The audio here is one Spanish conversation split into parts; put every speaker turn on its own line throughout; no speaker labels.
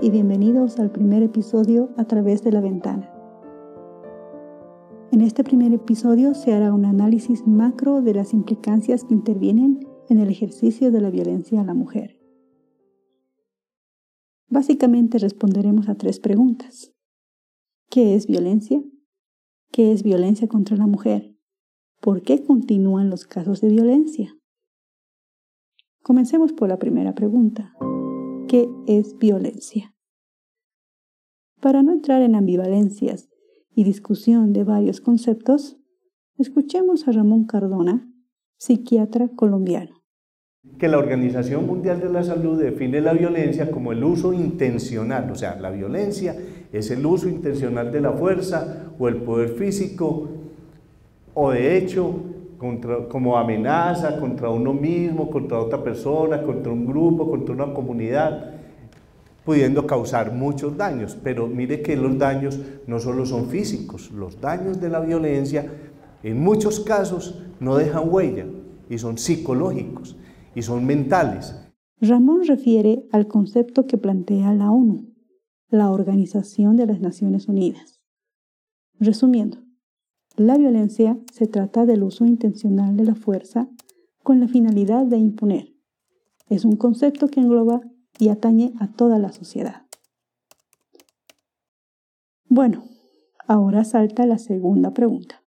Y bienvenidos al primer episodio a través de la ventana. En este primer episodio se hará un análisis macro de las implicancias que intervienen en el ejercicio de la violencia a la mujer. Básicamente responderemos a tres preguntas. ¿Qué es violencia? ¿Qué es violencia contra la mujer? ¿Por qué continúan los casos de violencia? Comencemos por la primera pregunta. ¿Qué es violencia? Para no entrar en ambivalencias y discusión de varios conceptos, escuchemos a Ramón Cardona, psiquiatra colombiano.
Que la Organización Mundial de la Salud define la violencia como el uso intencional, o sea, la violencia es el uso intencional de la fuerza o el poder físico o de hecho como amenaza contra uno mismo, contra otra persona, contra un grupo, contra una comunidad, pudiendo causar muchos daños. Pero mire que los daños no solo son físicos, los daños de la violencia en muchos casos no dejan huella y son psicológicos y son mentales.
Ramón refiere al concepto que plantea la ONU, la Organización de las Naciones Unidas. Resumiendo, la violencia se trata del uso intencional de la fuerza con la finalidad de imponer. Es un concepto que engloba y atañe a toda la sociedad. Bueno, ahora salta la segunda pregunta.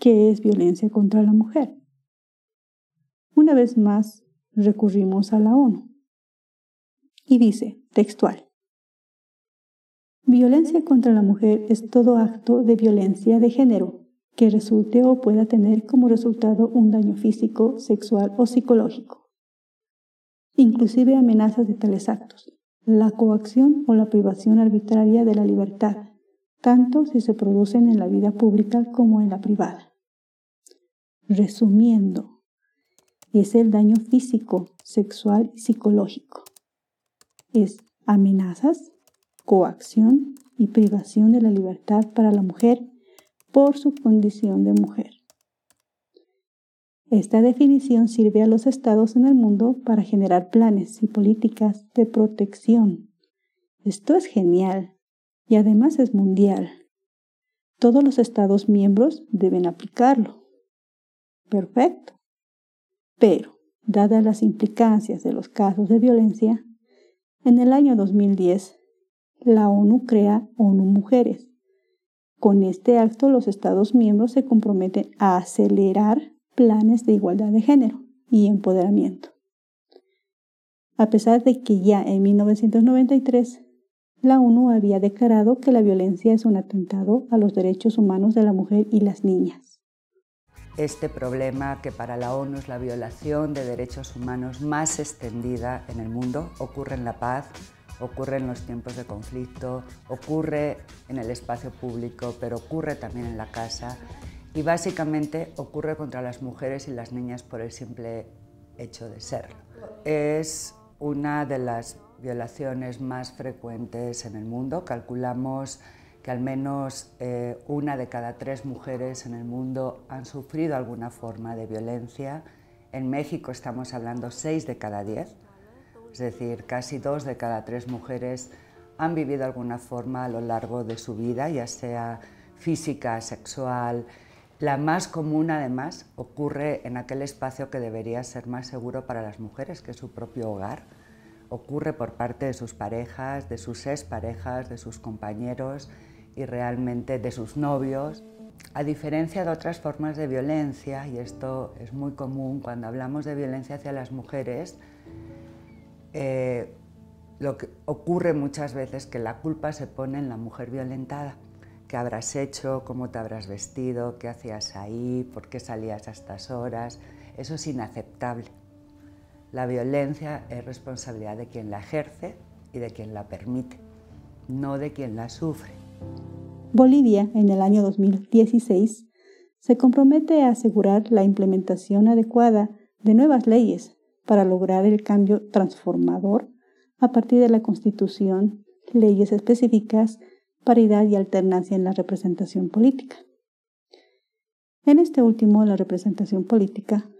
¿Qué es violencia contra la mujer? Una vez más, recurrimos a la ONU. Y dice, textual, Violencia contra la mujer es todo acto de violencia de género que resulte o pueda tener como resultado un daño físico, sexual o psicológico. Inclusive amenazas de tales actos, la coacción o la privación arbitraria de la libertad, tanto si se producen en la vida pública como en la privada. Resumiendo, es el daño físico, sexual y psicológico. Es amenazas, coacción y privación de la libertad para la mujer por su condición de mujer. Esta definición sirve a los estados en el mundo para generar planes y políticas de protección. Esto es genial y además es mundial. Todos los estados miembros deben aplicarlo. Perfecto. Pero, dadas las implicancias de los casos de violencia, en el año 2010 la ONU crea ONU Mujeres. Con este acto los Estados miembros se comprometen a acelerar planes de igualdad de género y empoderamiento. A pesar de que ya en 1993 la ONU había declarado que la violencia es un atentado a los derechos humanos de la mujer y las niñas.
Este problema, que para la ONU es la violación de derechos humanos más extendida en el mundo, ocurre en la paz, ocurre en los tiempos de conflicto, ocurre en el espacio público, pero ocurre también en la casa y básicamente ocurre contra las mujeres y las niñas por el simple hecho de serlo. Es una de las violaciones más frecuentes en el mundo. Calculamos que al menos eh, una de cada tres mujeres en el mundo han sufrido alguna forma de violencia. En México estamos hablando seis de cada diez. Es decir, casi dos de cada tres mujeres han vivido alguna forma a lo largo de su vida, ya sea física, sexual. La más común, además, ocurre en aquel espacio que debería ser más seguro para las mujeres, que es su propio hogar. Ocurre por parte de sus parejas, de sus exparejas, de sus compañeros y realmente de sus novios. A diferencia de otras formas de violencia, y esto es muy común cuando hablamos de violencia hacia las mujeres, eh, lo que ocurre muchas veces que la culpa se pone en la mujer violentada. ¿Qué habrás hecho? ¿Cómo te habrás vestido? ¿Qué hacías ahí? ¿Por qué salías a estas horas? Eso es inaceptable. La violencia es responsabilidad de quien la ejerce y de quien la permite, no de quien la sufre.
Bolivia, en el año 2016, se compromete a asegurar la implementación adecuada de nuevas leyes para lograr el cambio transformador a partir de la Constitución, leyes específicas, paridad y alternancia en la representación política. En este último, la representación política,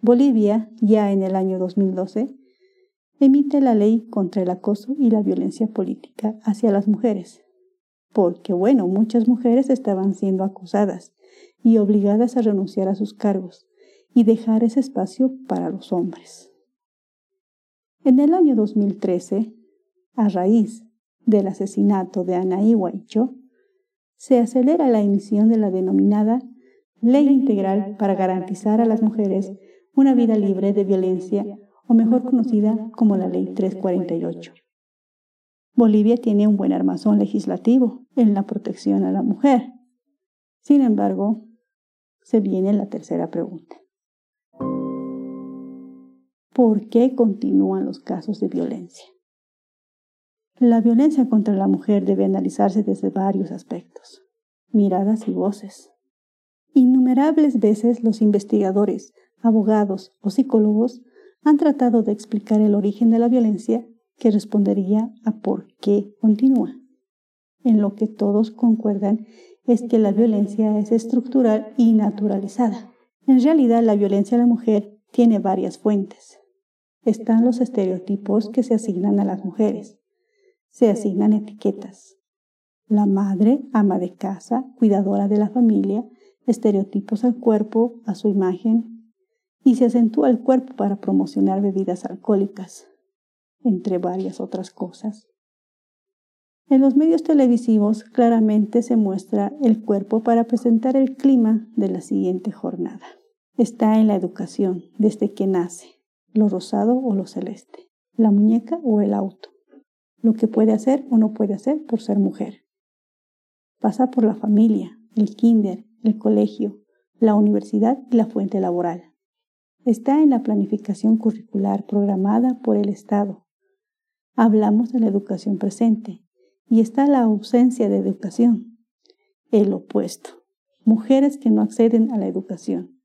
Bolivia, ya en el año 2012, emite la ley contra el acoso y la violencia política hacia las mujeres, porque bueno, muchas mujeres estaban siendo acosadas y obligadas a renunciar a sus cargos y dejar ese espacio para los hombres. En el año 2013, a raíz del asesinato de Anaí Huaycho, se acelera la emisión de la denominada Ley Integral para garantizar a las mujeres una vida libre de violencia, o mejor conocida como la Ley 348. Bolivia tiene un buen armazón legislativo en la protección a la mujer. Sin embargo, se viene la tercera pregunta. ¿Por qué continúan los casos de violencia? La violencia contra la mujer debe analizarse desde varios aspectos, miradas y voces. Innumerables veces los investigadores, abogados o psicólogos han tratado de explicar el origen de la violencia que respondería a por qué continúa. En lo que todos concuerdan es que la violencia es estructural y naturalizada. En realidad, la violencia a la mujer tiene varias fuentes. Están los estereotipos que se asignan a las mujeres. Se asignan etiquetas. La madre, ama de casa, cuidadora de la familia, estereotipos al cuerpo, a su imagen, y se acentúa el cuerpo para promocionar bebidas alcohólicas, entre varias otras cosas. En los medios televisivos claramente se muestra el cuerpo para presentar el clima de la siguiente jornada. Está en la educación desde que nace, lo rosado o lo celeste, la muñeca o el auto, lo que puede hacer o no puede hacer por ser mujer. Pasa por la familia, el kinder, el colegio, la universidad y la fuente laboral. Está en la planificación curricular programada por el Estado, hablamos de la educación presente y está la ausencia de educación, el opuesto, mujeres que no acceden a la educación,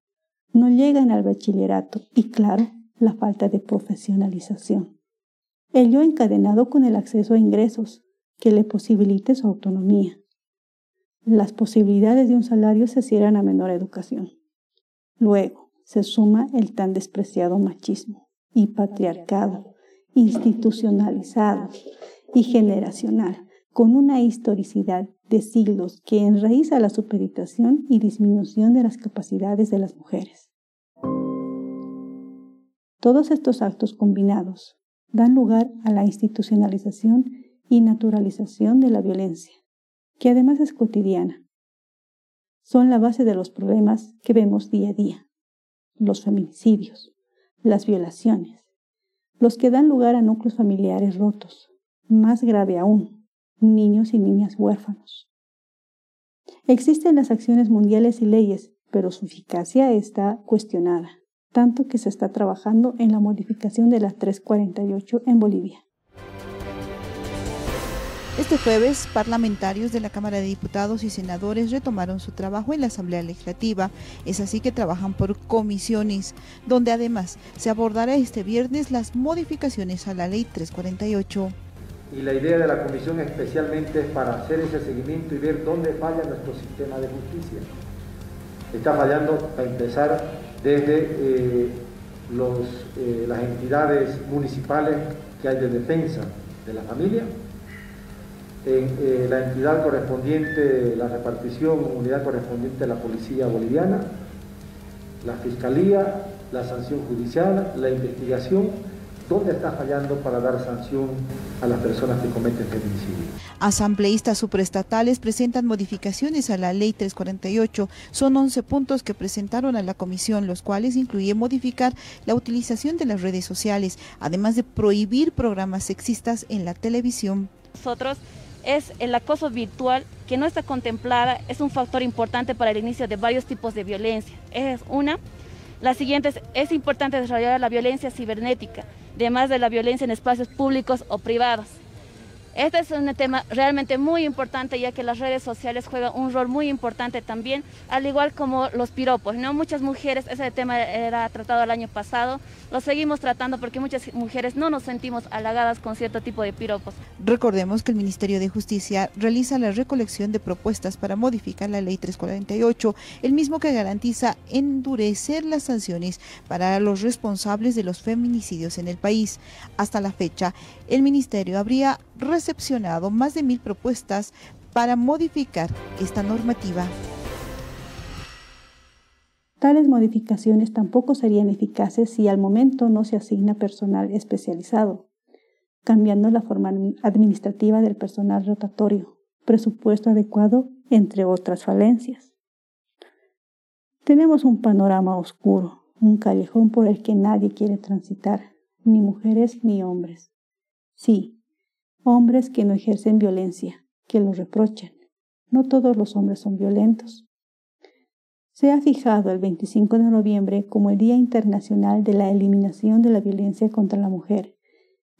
no llegan al bachillerato y claro, la falta de profesionalización. Ello encadenado con el acceso a ingresos que le posibilite su autonomía. Las posibilidades de un salario se cierran a menor educación. Luego se suma el tan despreciado machismo y patriarcado institucionalizado y generacional, con una historicidad de siglos que enraiza la supeditación y disminución de las capacidades de las mujeres. Todos estos actos combinados dan lugar a la institucionalización y naturalización de la violencia, que además es cotidiana. Son la base de los problemas que vemos día a día, los feminicidios, las violaciones, los que dan lugar a núcleos familiares rotos, más grave aún, niños y niñas huérfanos. Existen las acciones mundiales y leyes, pero su eficacia está cuestionada, tanto que se está trabajando en la modificación de la 348 en Bolivia.
Este jueves, parlamentarios de la Cámara de Diputados y Senadores retomaron su trabajo en la Asamblea Legislativa. Es así que trabajan por comisiones, donde además se abordará este viernes las modificaciones a la Ley 348.
Y la idea de la comisión especialmente es para hacer ese seguimiento y ver dónde falla nuestro sistema de justicia. Está fallando, para empezar, desde eh, eh, las entidades municipales que hay de defensa de la familia, en eh, la entidad correspondiente, la repartición, unidad correspondiente a la Policía Boliviana, la Fiscalía, la sanción judicial, la investigación, ¿dónde está fallando para dar sanción a las personas que cometen feminicidio?
Asambleístas suprestatales presentan modificaciones a la Ley 348. Son 11 puntos que presentaron a la comisión, los cuales incluyen modificar la utilización de las redes sociales, además de prohibir programas sexistas en la televisión.
Nosotros es el acoso virtual que no está contemplada, es un factor importante para el inicio de varios tipos de violencia. Es una. La siguiente es, es importante desarrollar la violencia cibernética, además de la violencia en espacios públicos o privados. Este es un tema realmente muy importante ya que las redes sociales juegan un rol muy importante también, al igual como los piropos. ¿no? Muchas mujeres, ese tema era tratado el año pasado, lo seguimos tratando porque muchas mujeres no nos sentimos halagadas con cierto tipo de piropos.
Recordemos que el Ministerio de Justicia realiza la recolección de propuestas para modificar la Ley 348, el mismo que garantiza endurecer las sanciones para los responsables de los feminicidios en el país. Hasta la fecha, el Ministerio habría recepcionado más de mil propuestas para modificar esta normativa.
Tales modificaciones tampoco serían eficaces si al momento no se asigna personal especializado, cambiando la forma administrativa del personal rotatorio, presupuesto adecuado, entre otras falencias. Tenemos un panorama oscuro, un callejón por el que nadie quiere transitar, ni mujeres ni hombres. Sí, hombres que no ejercen violencia, que lo reprochan. No todos los hombres son violentos. Se ha fijado el 25 de noviembre como el Día Internacional de la Eliminación de la Violencia contra la Mujer,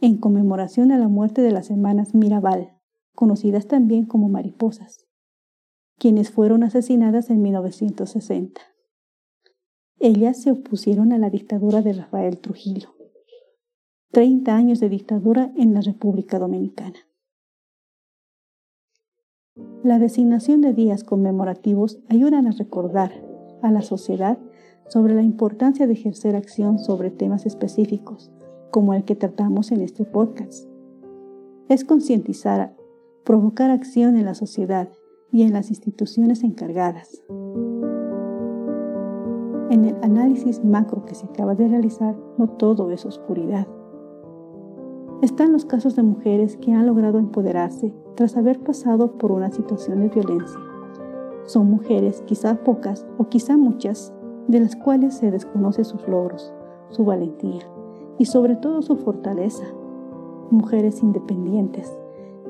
en conmemoración a la muerte de las hermanas Mirabal, conocidas también como mariposas, quienes fueron asesinadas en 1960. Ellas se opusieron a la dictadura de Rafael Trujillo 30 años de dictadura en la República Dominicana. La designación de días conmemorativos ayudan a recordar a la sociedad sobre la importancia de ejercer acción sobre temas específicos, como el que tratamos en este podcast. Es concientizar, provocar acción en la sociedad y en las instituciones encargadas. En el análisis macro que se acaba de realizar, no todo es oscuridad. Están los casos de mujeres que han logrado empoderarse tras haber pasado por una situación de violencia. Son mujeres, quizá pocas o quizá muchas, de las cuales se desconoce sus logros, su valentía y sobre todo su fortaleza. Mujeres independientes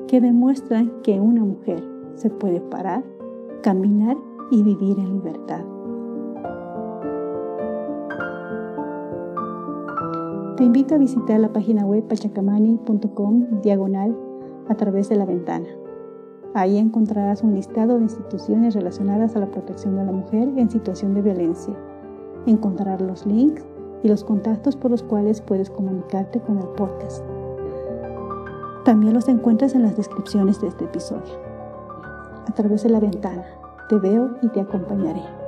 que demuestran que una mujer se puede parar, caminar y vivir en libertad. Te invito a visitar la página web pachacamani.com diagonal a través de la ventana. Ahí encontrarás un listado de instituciones relacionadas a la protección de la mujer en situación de violencia. Encontrarás los links y los contactos por los cuales puedes comunicarte con el podcast. También los encuentras en las descripciones de este episodio. A través de la ventana, te veo y te acompañaré.